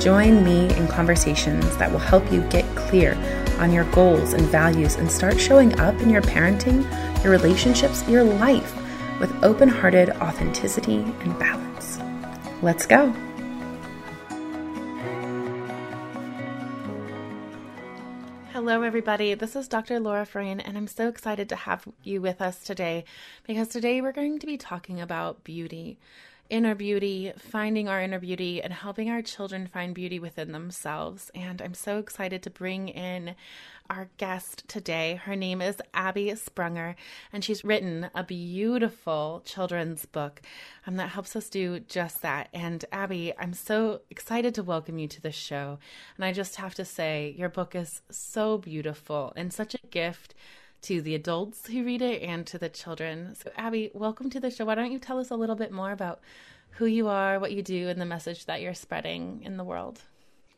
Join me in conversations that will help you get clear on your goals and values and start showing up in your parenting, your relationships, your life with open hearted authenticity and balance. Let's go. Hello, everybody. This is Dr. Laura Froyen, and I'm so excited to have you with us today because today we're going to be talking about beauty, inner beauty, finding our inner beauty, and helping our children find beauty within themselves. And I'm so excited to bring in our guest today. Her name is Abbie Sprünger, and she's written a beautiful children's book um, that helps us do just that. And Abbie, I'm so excited to welcome you to the show. And I just have to say, your book is so beautiful and such a gift to the adults who read it and to the children. So, Abbie, welcome to the show. Why don't you tell us a little bit more about who you are, what you do, and the message that you're spreading in the world?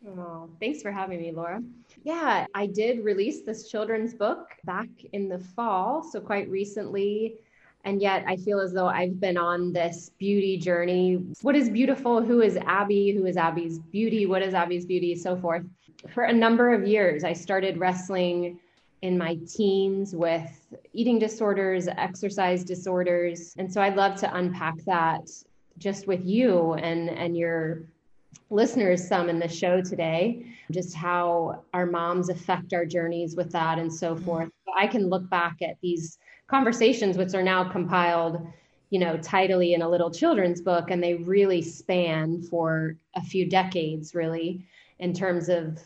Oh, thanks for having me, Laura. Yeah, I did release this children's book back in the fall, so quite recently. And yet I feel as though I've been on this beauty journey. What is beautiful? Who is Abbie? Who is Abbie's beauty? What is Abbie's beauty? So forth. For a number of years, I started wrestling in my teens with eating disorders, exercise disorders. And so I'd love to unpack that just with you and, and your listeners some in the show today, just how our moms affect our journeys with that and so mm-hmm. forth. I can look back at these conversations, which are now compiled, you know, tidily in a little children's book, and they really span for a few decades, really, in terms of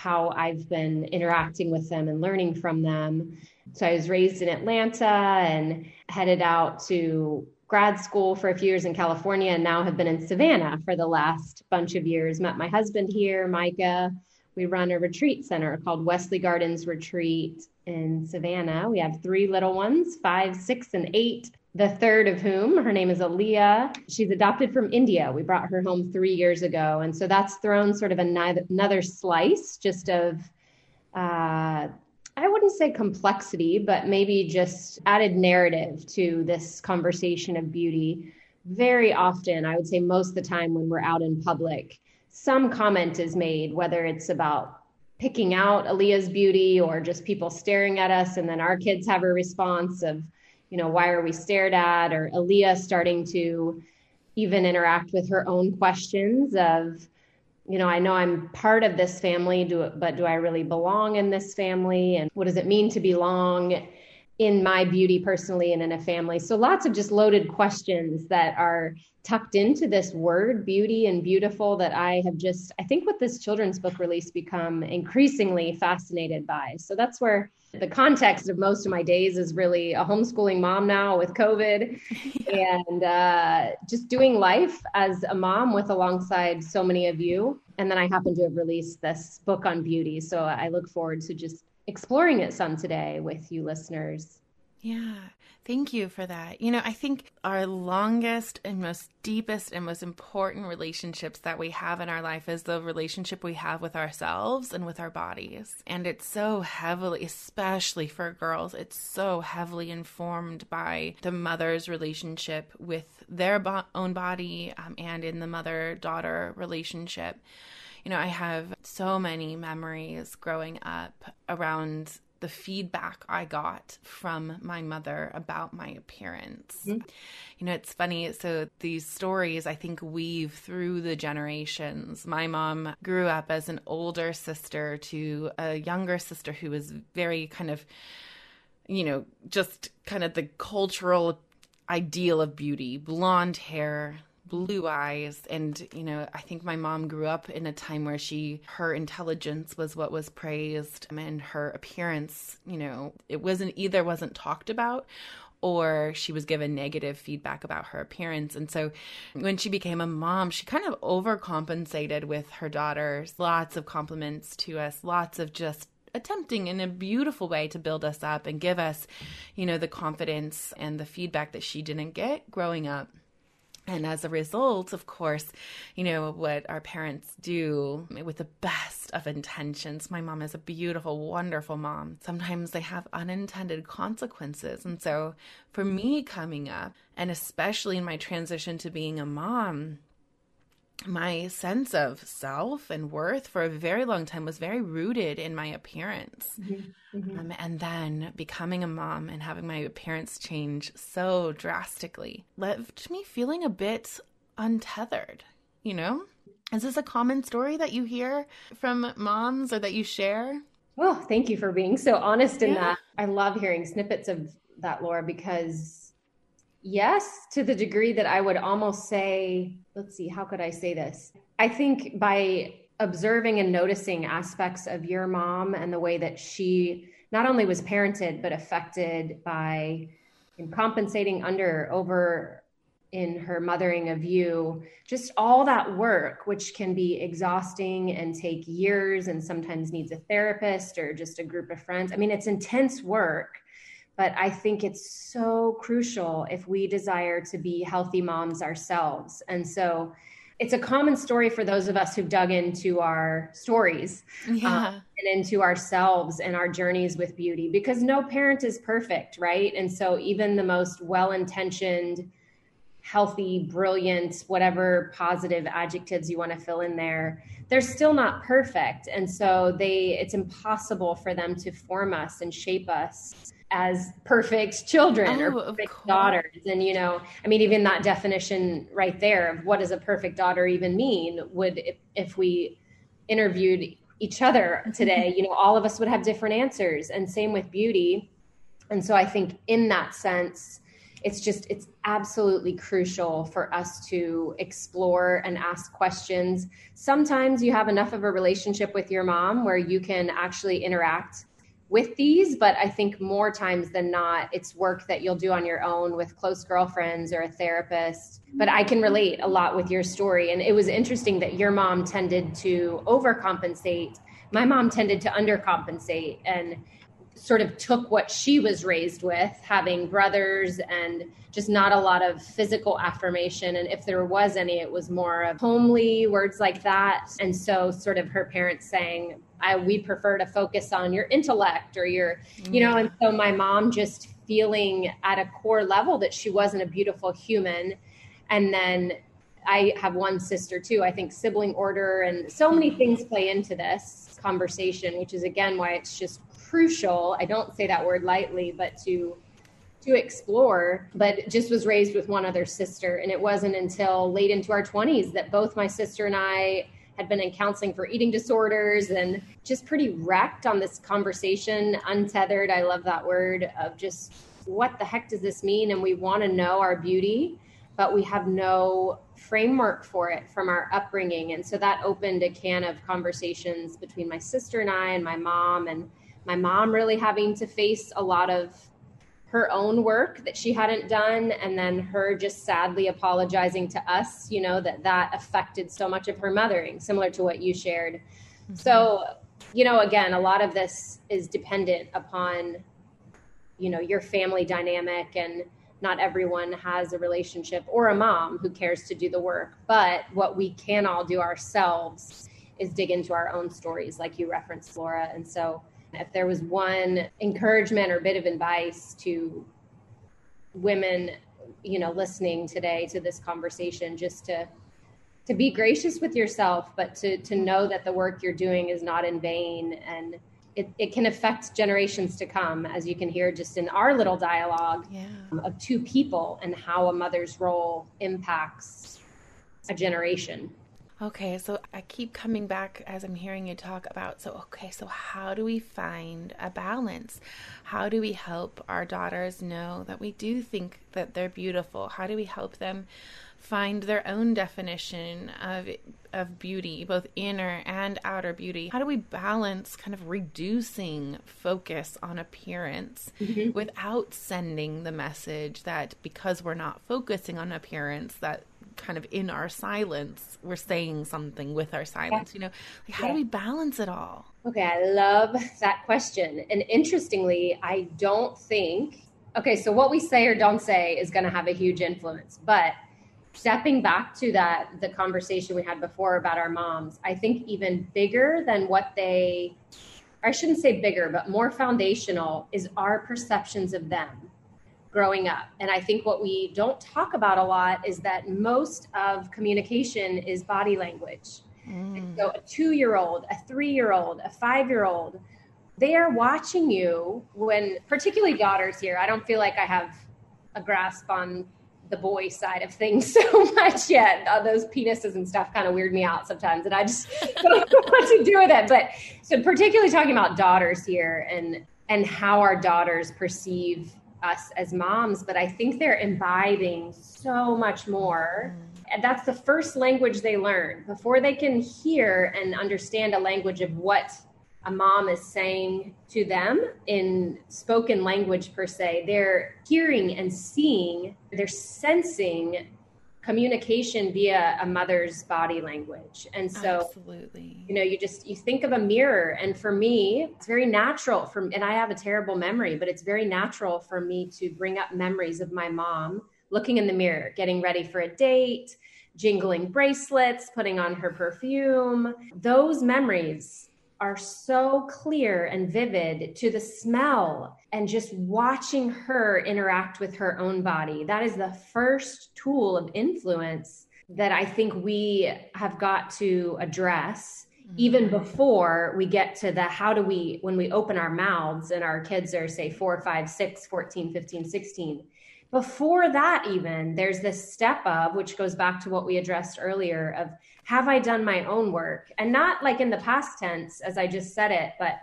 how I've been interacting with them and learning from them. So I was raised in Atlanta and headed out to grad school for a few years in California and now have been in Savannah for the last bunch of years. Met my husband here, Micah. We run a retreat center called Wesley Gardens Retreat in Savannah. We have three little ones, five, six, and eight. The third of whom, her name is Aaliyah. She's adopted from India. We brought her home three years ago. And so that's thrown sort of another slice just of uh, I wouldn't say complexity, but maybe just added narrative to this conversation of beauty. Very often, I would say most of the time when we're out in public, some comment is made, whether it's about picking out Aaliyah's beauty or just people staring at us. And then our kids have a response of, you know, why are we stared at? Or Aaliyah starting to even interact with her own questions of, you know, I know I'm part of this family, do but do I really belong in this family? And what does it mean to belong in my beauty personally and in a family? So lots of just loaded questions that are tucked into this word beauty and beautiful that I have just, I think with this children's book release become increasingly fascinated by. So that's where the context of most of my days is really a homeschooling mom now with COVID yeah. and uh, just doing life as a mom with alongside so many of you. And then I happen to have released this book on beauty. So I look forward to just exploring it some today with you listeners. Yeah. Thank you for that. You know, I think our longest and most deepest and most important relationships that we have in our life is the relationship we have with ourselves and with our bodies. And it's so heavily, especially for girls, it's so heavily informed by the mother's relationship with their bo- own body um, and in the mother daughter relationship you know, I have so many memories growing up around the feedback I got from my mother about my appearance. Mm-hmm. You know, it's funny. So these stories, I think, weave through the generations. My mom grew up as an older sister to a younger sister who was very kind of, you know, just kind of the cultural ideal of beauty blonde hair, blue eyes and you know i think my mom grew up in a time where she her intelligence was what was praised and her appearance you know it wasn't either wasn't talked about or she was given negative feedback about her appearance. And so when she became a mom, she kind of overcompensated with her daughters. Lots of compliments to us, lots of just attempting in a beautiful way to build us up and give us, you know, the confidence and the feedback that she didn't get growing up. And as a result, of course, you know, what our parents do with the best of intentions. My mom is a beautiful, wonderful mom. Sometimes they have unintended consequences. And so for me coming up, and especially in my transition to being a mom, my sense of self and worth for a very long time was very rooted in my appearance. Mm-hmm. Mm-hmm. Um, and then becoming a mom and having my appearance change so drastically left me feeling a bit untethered, you know? Is this a common story that you hear from moms or that you share? Oh, thank you for being so honest in yeah. that. I love hearing snippets of that, Laura, because Yes, to the degree that I would almost say, let's see, how could I say this? I think by observing and noticing aspects of your mom and the way that she not only was parented, but affected by in compensating under, over in her mothering of you, just all that work, which can be exhausting and take years and sometimes needs a therapist or just a group of friends. I mean, it's intense work but I think it's so crucial if we desire to be healthy moms ourselves. And so it's a common story for those of us who've dug into our stories yeah. um, and into ourselves and our journeys with beauty because no parent is perfect, right? And so even the most well intentioned, healthy, brilliant, whatever positive adjectives you want to fill in there, they're still not perfect. And so they it's impossible for them to form us and shape us as perfect children oh, or perfect daughters. And, you know, I mean, even that definition right there of what does a perfect daughter even mean would, if, if we interviewed each other today, you know, all of us would have different answers. And same with beauty. And so I think in that sense, it's just, it's absolutely crucial for us to explore and ask questions. Sometimes you have enough of a relationship with your mom where you can actually interact with these, but I think more times than not, it's work that you'll do on your own with close girlfriends or a therapist. But I can relate a lot with your story. And it was interesting that your mom tended to overcompensate. My mom tended to undercompensate and sort of took what she was raised with, having brothers and just not a lot of physical affirmation. And if there was any, it was more of homely words like that. And so, sort of her parents saying, I, we prefer to focus on your intellect or your, you know, and so my mom just feeling at a core level that she wasn't a beautiful human. And then I have one sister too. I think sibling order and so many things play into this conversation, which is again why it's just crucial. I don't say that word lightly, but to to explore, but just was raised with one other sister. And it wasn't until late into our 20s that both my sister and I had been in counseling for eating disorders and just pretty wrecked on this conversation, untethered. I love that word of just what the heck does this mean? And we want to know our beauty, but we have no framework for it from our upbringing. And so that opened a can of conversations between my sister and I and my mom, and my mom really having to face a lot of her own work that she hadn't done and then her just sadly apologizing to us you know that that affected so much of her mothering similar to what you shared. Mm-hmm. so you know again a lot of this is dependent upon you know your family dynamic and not everyone has a relationship or a mom who cares to do the work. But what we can all do ourselves is dig into our own stories like you referenced laura. And so if there was one encouragement or bit of advice to women, you know, listening today to this conversation, just to to be gracious with yourself, but to to know that the work you're doing is not in vain and it, it can affect generations to come, as you can hear just in our little dialogue yeah. of two people and how a mother's role impacts a generation. Okay, so I keep coming back as I'm hearing you talk about so okay, so how do we find a balance? How do we help our daughters know that we do think that they're beautiful? How do we help them find their own definition of of beauty, both inner and outer beauty? How do we balance kind of reducing focus on appearance mm-hmm. without sending the message that because we're not focusing on appearance that kind of in our silence we're saying something with our silence you know? Like how yeah. do we balance it all? Okay i love that question. And interestingly i don't think okay so what we say or don't say is going to have a huge influence. But stepping back to that the conversation we had before about our moms i think even bigger than what they i shouldn't say bigger but more foundational is our perceptions of them growing up and i think what we don't talk about a lot is that most of communication is body language mm. so a two year old a three year old a five year old they are watching you when particularly daughters here i don't feel like i have a grasp on the boy side of things so much yet. Uh, those penises and stuff kind of weird me out sometimes, and I just don't know what to do with it. But so, particularly talking about daughters here and and how our daughters perceive us as moms, but I think they're imbibing so much more. Mm-hmm. And that's the first language they learn before they can hear and understand a language of what a mom is saying to them in spoken language per se they're hearing and seeing they're sensing communication via a mother's body language. And so absolutely. you know you just you think of a mirror. And for me it's very natural for and i have a terrible memory but it's very natural for me to bring up memories of my mom looking in the mirror getting ready for a date jingling bracelets putting on her perfume. Those memories are so clear and vivid to the smell and just watching her interact with her own body. That is the first tool of influence that I think we have got to address even mm-hmm. before we get to the how do we when we open our mouths and our kids are say 4 5 6 14 15 16 before that even there's this step of which goes back to what we addressed earlier of have i done my own work and not like in the past tense as i just said it but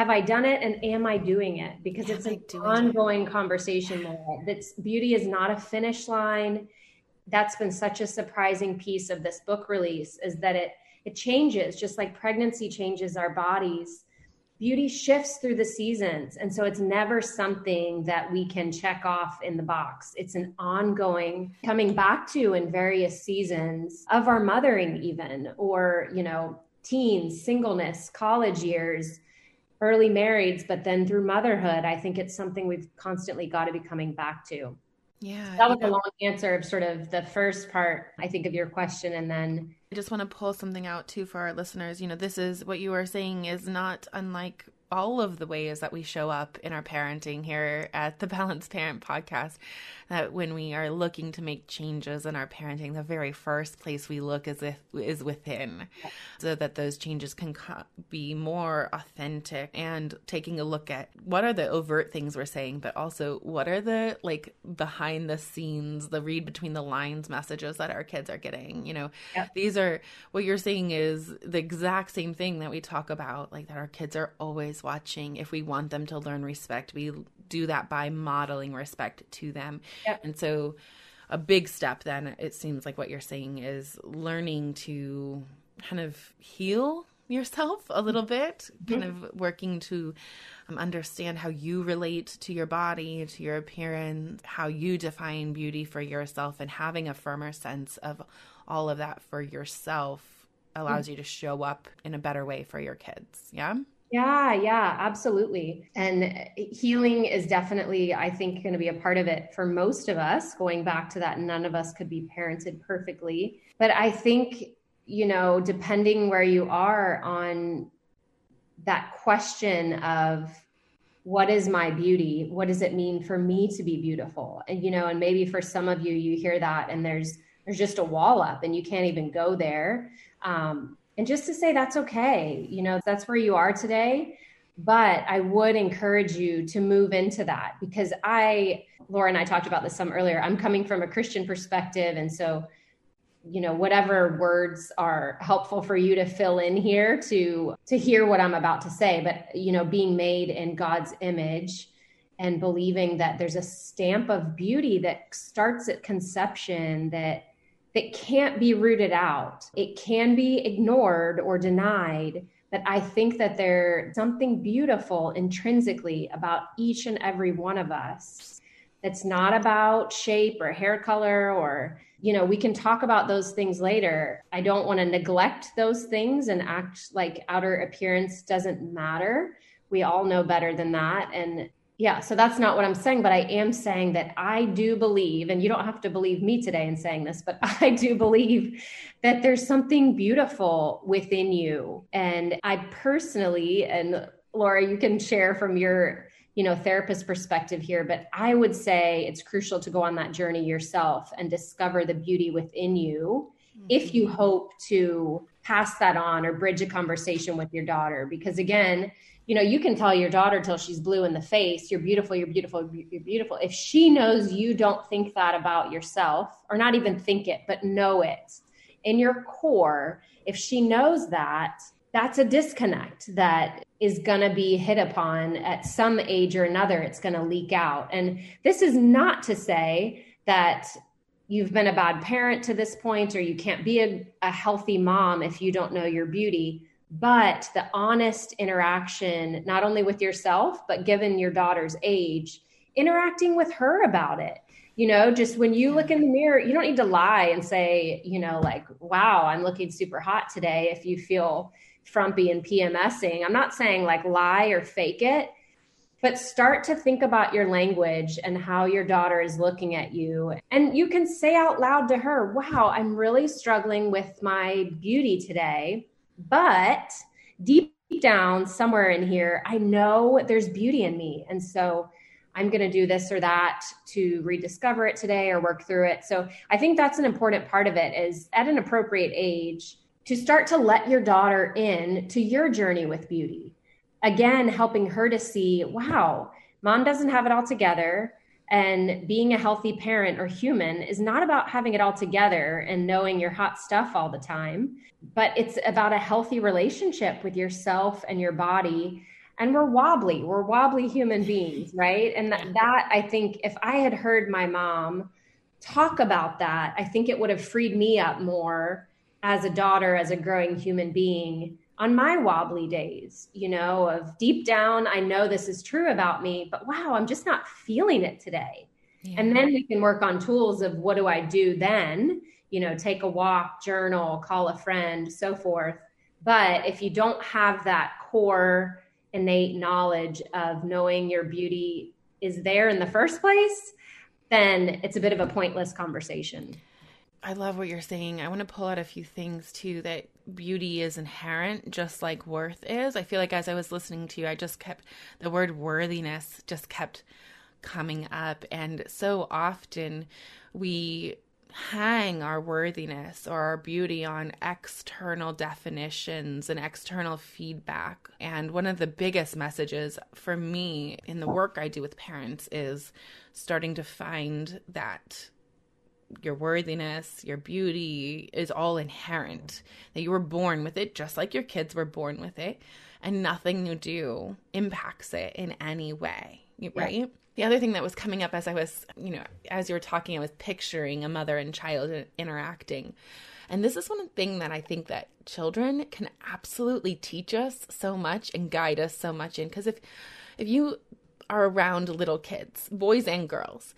have i done it and am i doing it because it's an ongoing it? conversation that's beauty is not a finish line that's been such a surprising piece of this book release is that it it changes just like pregnancy changes our bodies beauty shifts through the seasons. And so it's never something that we can check off in the box. It's an ongoing coming back to in various seasons of our mothering, even, or, you know, teens, singleness, college years, early marrieds, but then through motherhood, I think it's something we've constantly got to be coming back to. Yeah. That was a long answer of sort of the first part, I think, of your question. And then I just want to pull something out too for our listeners. You know, this is what you are saying is not unlike all of the ways that we show up in our parenting here at the Balanced Parent podcast. That when we are looking to make changes in our parenting, the very first place we look is if, is within, so that those changes can co- be more authentic and taking a look at what are the overt things we're saying, but also what are the like behind the scenes, the read between the lines messages that our kids are getting. You know, these are what you're saying is the exact same thing that we talk about, like that our kids are always watching, if we want them to learn respect, we do that by modeling respect to them. Yep. And so, a big step then, it seems like what you're saying is learning to kind of heal yourself a little bit, mm-hmm. kind of working to um, understand how you relate to your body, to your appearance, how you define beauty for yourself, and having a firmer sense of all of that for yourself allows mm-hmm. you to show up in a better way for your kids. Yeah. Yeah, yeah, absolutely. And healing is definitely, I think, going to be a part of it for most of us, going back to that, none of us could be parented perfectly. But I think, you know, depending where you are on that question of, what is my beauty? What does it mean for me to be beautiful? And, you know, and maybe for some of you, you hear that and there's, there's just a wall up and you can't even go there. Um, and just to say that's okay, you know, that's where you are today. But I would encourage you to move into that because I, Laura and I talked about this some earlier. I'm coming from a Christian perspective. And so, you know, whatever words are helpful for you to fill in here to to hear what I'm about to say. But, you know, being made in God's image and believing that there's a stamp of beauty that starts at conception that that can't be rooted out. It can be ignored or denied, but I think that there's something beautiful intrinsically about each and every one of us. That's not about shape or hair color or you know, we can talk about those things later. I don't want to neglect those things and act like outer appearance doesn't matter. We all know better than that and yeah, so that's not what I'm saying, but I am saying that I do believe, and you don't have to believe me today in saying this, but I do believe that there's something beautiful within you. And I personally, and Laura, you can share from your you know therapist perspective here but i would say it's crucial to go on that journey yourself and discover the beauty within you mm-hmm. if you hope to pass that on or bridge a conversation with your daughter because again you know, you can tell your daughter till she's blue in the face, you're beautiful, you're beautiful, you're beautiful. If she knows you don't think that about yourself, or not even think it, but know it in your core, if she knows that, that's a disconnect that is going to be hit upon at some age or another. It's going to leak out. And this is not to say that you've been a bad parent to this point or you can't be a, a healthy mom if you don't know your beauty but the honest interaction, not only with yourself, but given your daughter's age, interacting with her about it. You know, just when you look in the mirror, you don't need to lie and say, you know, like, wow, I'm looking super hot today if you feel frumpy and PMSing. I'm not saying like lie or fake it, but start to think about your language and how your daughter is looking at you. And you can say out loud to her, wow, I'm really struggling with my beauty today but deep down, somewhere in here, I know there's beauty in me. And so I'm going to do this or that to rediscover it today or work through it. So I think that's an important part of it is at an appropriate age to start to let your daughter in to your journey with beauty. Again, helping her to see, wow, mom doesn't have it all together. And being a healthy parent or human is not about having it all together and knowing your hot stuff all the time, but it's about a healthy relationship with yourself and your body. And we're wobbly, we're wobbly human beings, right? And that, that I think if I had heard my mom talk about that, I think it would have freed me up more as a daughter, as a growing human being on my wobbly days, you know, of deep down, I know this is true about me, but wow, I'm just not feeling it today. Yeah. And then we can work on tools of what do I do then? You know, take a walk, journal, call a friend, so forth. But if you don't have that core innate knowledge of knowing your beauty is there in the first place, then it's a bit of a pointless conversation. I love what you're saying. I want to pull out a few things too that beauty is inherent, just like worth is. I feel like as I was listening to you, I just kept the word worthiness just kept coming up. And so often we hang our worthiness or our beauty on external definitions and external feedback. And one of the biggest messages for me in the work I do with parents is starting to find that your worthiness, your beauty is all inherent. That you were born with it, just like your kids were born with it, and nothing you do impacts it in any way, right? Yeah. The other thing that was coming up as I was, you know, as you were talking, I was picturing a mother and child interacting. And this is one thing that I think that children can absolutely teach us so much and guide us so much in. Because if if you are around little kids, boys and girls,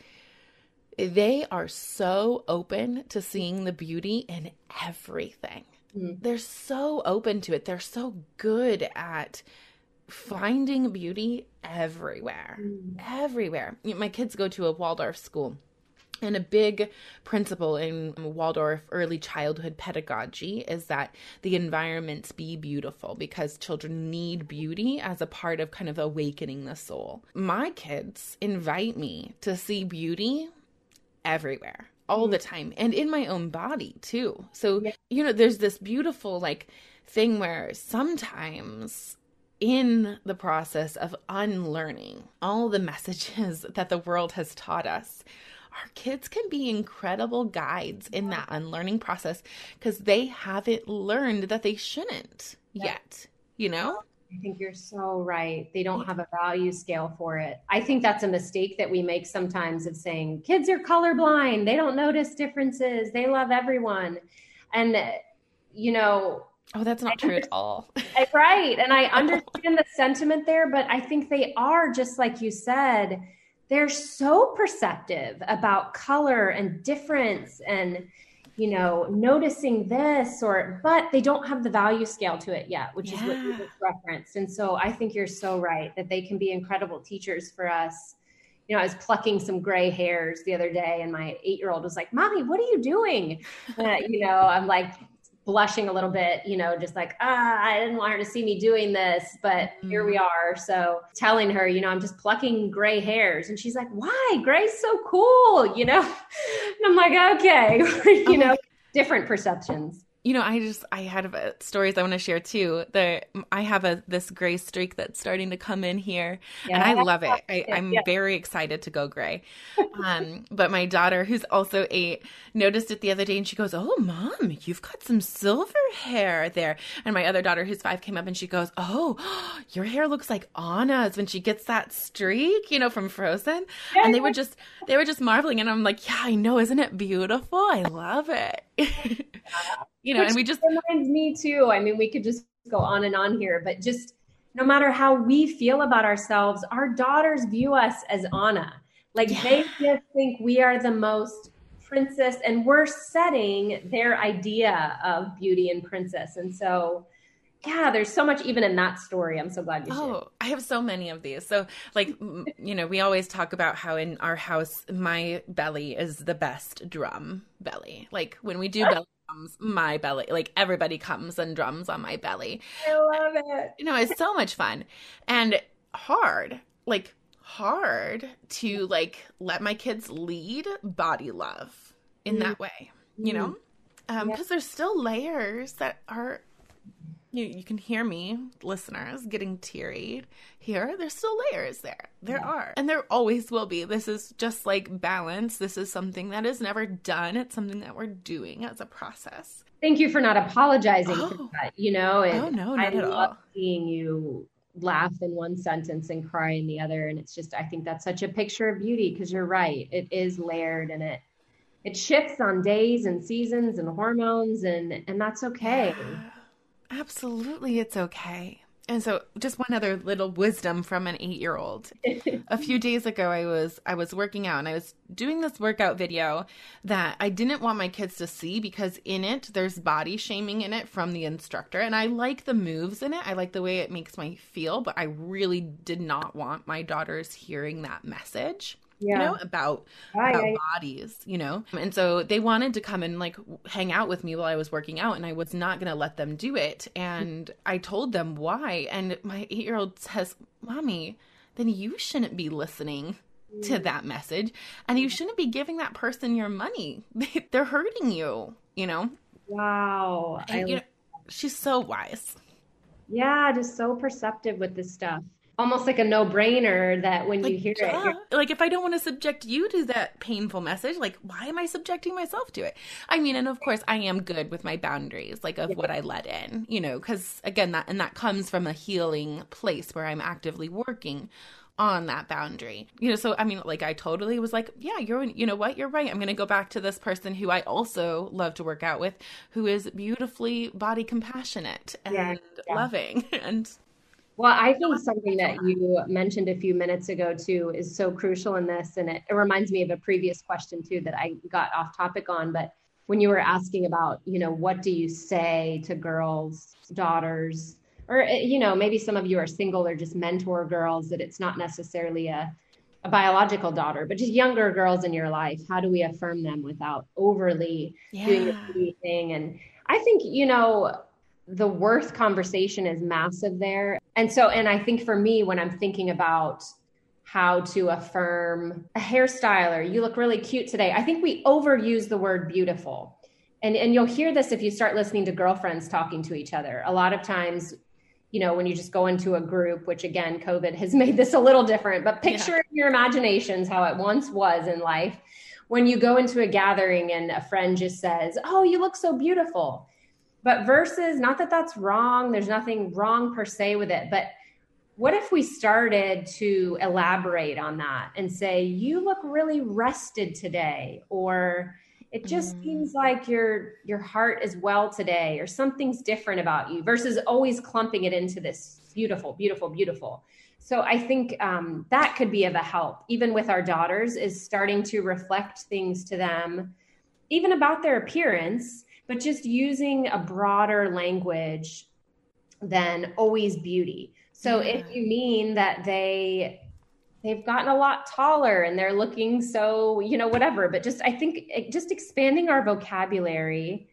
they are so open to seeing the beauty in everything. Mm. They're so open to it. They're so good at finding beauty everywhere. Mm. Everywhere. My kids go to a Waldorf school. And a big principle in Waldorf early childhood pedagogy is that the environments be beautiful because children need beauty as a part of kind of awakening the soul. My kids invite me to see beauty everywhere all the mm-hmm. time and in my own body too. So, yeah. you know, there's this beautiful like thing where sometimes in the process of unlearning all the messages that the world has taught us, our kids can be incredible guides in that unlearning process because they haven't learned that they shouldn't yet, you know? I think you're so right. They don't have a value scale for it. I think that's a mistake that we make sometimes of saying kids are colorblind. They don't notice differences. They love everyone. And, uh, you know, Oh, that's not true at all. Uh, right. And I understand the sentiment there, but I think they are, just like you said, they're so perceptive about color and difference and you know, noticing this or, but they don't have the value scale to it yet, which yeah. is what you just referenced. And so I think you're so right that they can be incredible teachers for us. You know, I was plucking some gray hairs the other day and my eight year old was like, mommy, what are you doing? Uh, you know, I'm like, blushing a little bit, you know, just like, ah, I didn't want her to see me doing this, but mm. here we mm. are. So telling her, you know, I'm just plucking gray hairs. And she's like, why? Gray's so cool, you know? And I'm like, okay, you know, different perceptions you know, I just I had uh, stories I want to share too. The I have a this gray streak that's starting to come in here, yeah. and I love it. I, am yeah. very excited to go gray. Um, but my daughter, who's also eight, noticed it the other day, and she goes, "Oh, mom, you've got some silver hair there." And my other daughter, who's five, came up and she goes, "Oh, your hair looks like Anna's when she gets that streak, you know, from Frozen." Yeah, and they were just they were just marveling, and I'm like, "Yeah, I know, isn't it beautiful? I love it." you know, Which and we just reminds me too. I mean, we could just go on and on here, but just no matter how we feel about ourselves, our daughters view us as Anna. Like yeah. they just think we are the most princess, and we're setting their idea of beauty and princess. And so, yeah, there's so much even in that story. I'm so glad you. Oh, shared. I have so many of these. So, like, you know, we always talk about how in our house, my belly is the best drum belly. Like when we do belly my belly, like everybody comes and drums on my belly. I love it. You know, it's so much fun and hard. Like hard to like let my kids lead body love in mm. that way. You know, mm-hmm. um, because yeah. there's still layers that are you you can hear me, listeners, getting teary here. There's still layers there. There yeah. are. And there always will be. This is just like balance. This is something that is never done. It's something that we're doing as a process. Thank you for not apologizing oh. for that. You know, oh no, not I at love all. seeing you laugh in one sentence and cry in the other. And it's just I think that's such a picture of beauty because you're right. It is layered and it it shifts on days and seasons and hormones and and that's okay. Yeah Absolutely, it's okay. And so just one other little wisdom from an 8-year-old. a few days ago I was I was working out and I was doing this workout video that I didn't want my kids to see because in it there's body shaming in it from the instructor and I like the moves in it. I like the way it makes me feel, but I really did not want my daughters hearing that message yeah. you know, about, about bodies, you know? And so they wanted to come and like hang out with me while I was working out, and I was not going to let them do it. And I told them why. And my eight year old says, Mommy, then you shouldn't be listening to mm. that message. And you shouldn't be giving that person your money. They're hurting you, you know? Wow. And, you know, she's so wise. Yeah, just so perceptive with this stuff almost like a no-brainer that when like, you hear yeah. it like if i don't want to subject you to that painful message like why am i subjecting myself to it i mean and of course i am good with my boundaries like of yeah. what i let in you know because again that and that comes from a healing place where i'm actively working on that boundary. You know, so I mean, like I totally was like, yeah, you're, you know what, you're right. I'm going to go back to this person who I also love to work out with, who is beautifully body compassionate and yeah, yeah. loving. And well, I think something that you mentioned a few minutes ago too is so crucial in this. And it, it, reminds me of a previous question too that I got off topic on. But when you were asking about, you know, what do you say to girls, daughters, or, eh, you know, maybe some of you are single or just mentor girls that it's not necessarily a, a biological daughter, but just younger girls in your life. How do we affirm them without overly yeah. doing anything? And I think, you know, the worth conversation is massive there. And so, and I think for me, when I'm thinking about how to affirm a hairstyler. You look really cute today. I think we overuse the word beautiful. And, and you'll hear this if you start listening to girlfriends talking to each other. A lot of times, you know, when you just go into a group, which again, COVID has made this a little different, but picture yeah. in your imaginations how it once was in life. When you go into a gathering and a friend just says, Oh, you look so beautiful. But versus, not that that's wrong, there's nothing wrong per se with it, but what if we started to elaborate on that and say you look really rested today or it just mm. seems like your your heart is well today or something's different about you versus always clumping it into this beautiful beautiful beautiful so i think um, that could be of a help even with our daughters is starting to reflect things to them even about their appearance but just using a broader language than always beauty so yeah. if you mean that they they've gotten a lot taller and they're looking so, you know, whatever, but just I think eh, just expanding our vocabulary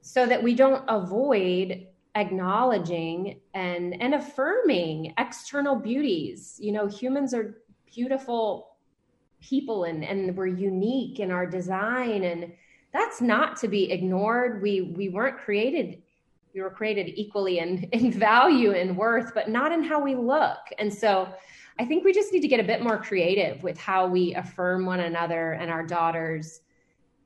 so that we don't avoid acknowledging and and affirming external beauties. You know, humans are beautiful people and and we're unique in our design and that's not to be ignored. We we weren't created we were created equally in, in value and worth, but not in how we look. And so I think we just need to get a bit more creative with how we affirm one another and our daughters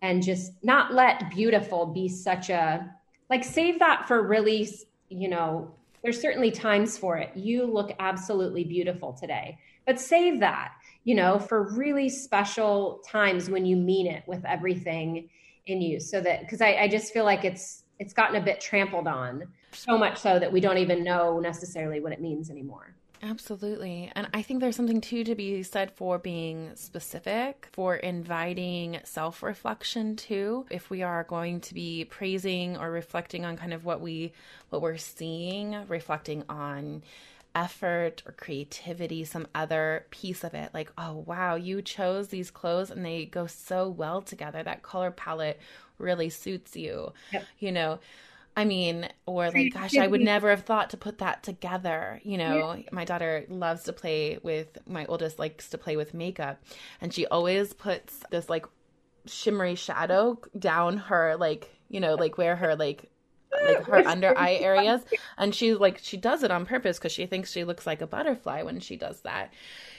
and just not let beautiful be such a like save that for really, you know, there's certainly times for it. You look absolutely beautiful today, but save that, you know, for really special times when you mean it with everything in you. So that, because I, I just feel like it's, it's gotten a bit trampled on so much so that we don't even know necessarily what it means anymore. Absolutely. And I think there's something too to be said for being specific, for inviting self reflection too. If we are going to be praising or reflecting on kind of what we what we're seeing, reflecting on effort or creativity, some other piece of it, like, oh wow, you chose these clothes and they go so well together. That color palette really suits you. Yep. You know, I mean, or like, gosh, I would never have thought to put that together. You know, yeah. my daughter loves to play with, my oldest likes to play with makeup, and she always puts this like shimmery shadow down her, like, you know, like where her like like her under eye areas. And she like she does it on purpose because she thinks she looks like a butterfly when she does that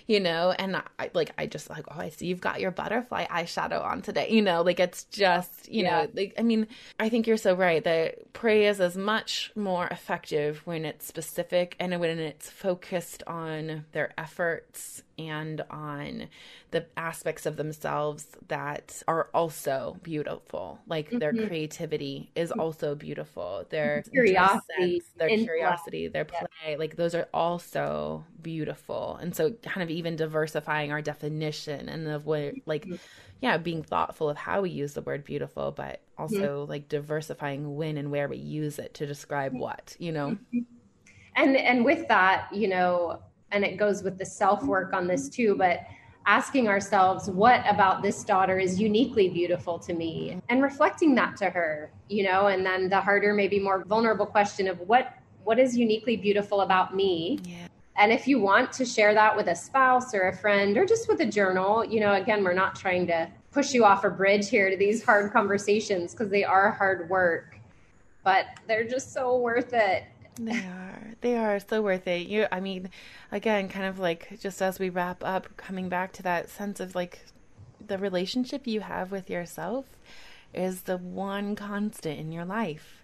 you know? And i like i just like oh i see you've got your butterfly eyeshadow on today you know? Like it's just you yeah. know like i mean i think you're so right that praise is as much more effective when it's specific and when it's focused on their efforts and on the aspects of themselves that are also beautiful. Like mm-hmm. their creativity is mm-hmm. also beautiful. Their curiosity, their curiosity, their play, yeah. like those are also beautiful. And so kind of even diversifying our definition and of what like mm-hmm. yeah, being thoughtful of how we use the word beautiful, but also mm-hmm. like diversifying when and where we use it to describe mm-hmm. what, you know. Mm-hmm. And and with that, you know, and it goes with the self work on this too, but asking ourselves, what about this daughter is uniquely beautiful to me? And reflecting that to her, you know, and then the harder, maybe more vulnerable question of what what is uniquely beautiful about me? Yeah. And if you want to share that with a spouse or a friend or just with a journal, you know, again, we're not trying to push you off a bridge here to these hard conversations because they are hard work, but they're just so worth it. They are. They are so worth it. You I mean, again, kind of like just as we wrap up, coming back to that sense of like the relationship you have with yourself is the one constant in your life.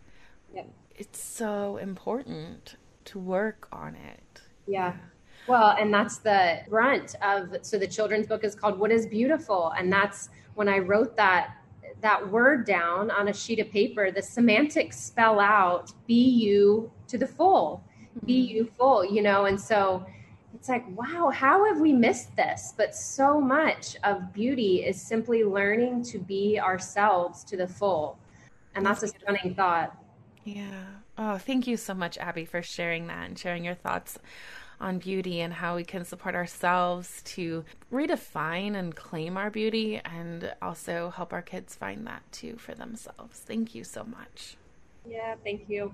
Yeah. It's so important to work on it. Yeah. yeah. Well, and that's the brunt of so the children's book is called What is Beautiful and that's when I wrote that that word down on a sheet of paper, the semantics spell out be you to the full, be mm-hmm. you full, you know? And so it's like, wow, how have we missed this? But so much of beauty is simply learning to be ourselves to the full. And that's a stunning thought. Yeah. Oh, thank you so much, Abbie, for sharing that and sharing your thoughts on beauty and how we can support ourselves to redefine and claim our beauty and also help our kids find that too for themselves. Thank you so much. Yeah, thank you.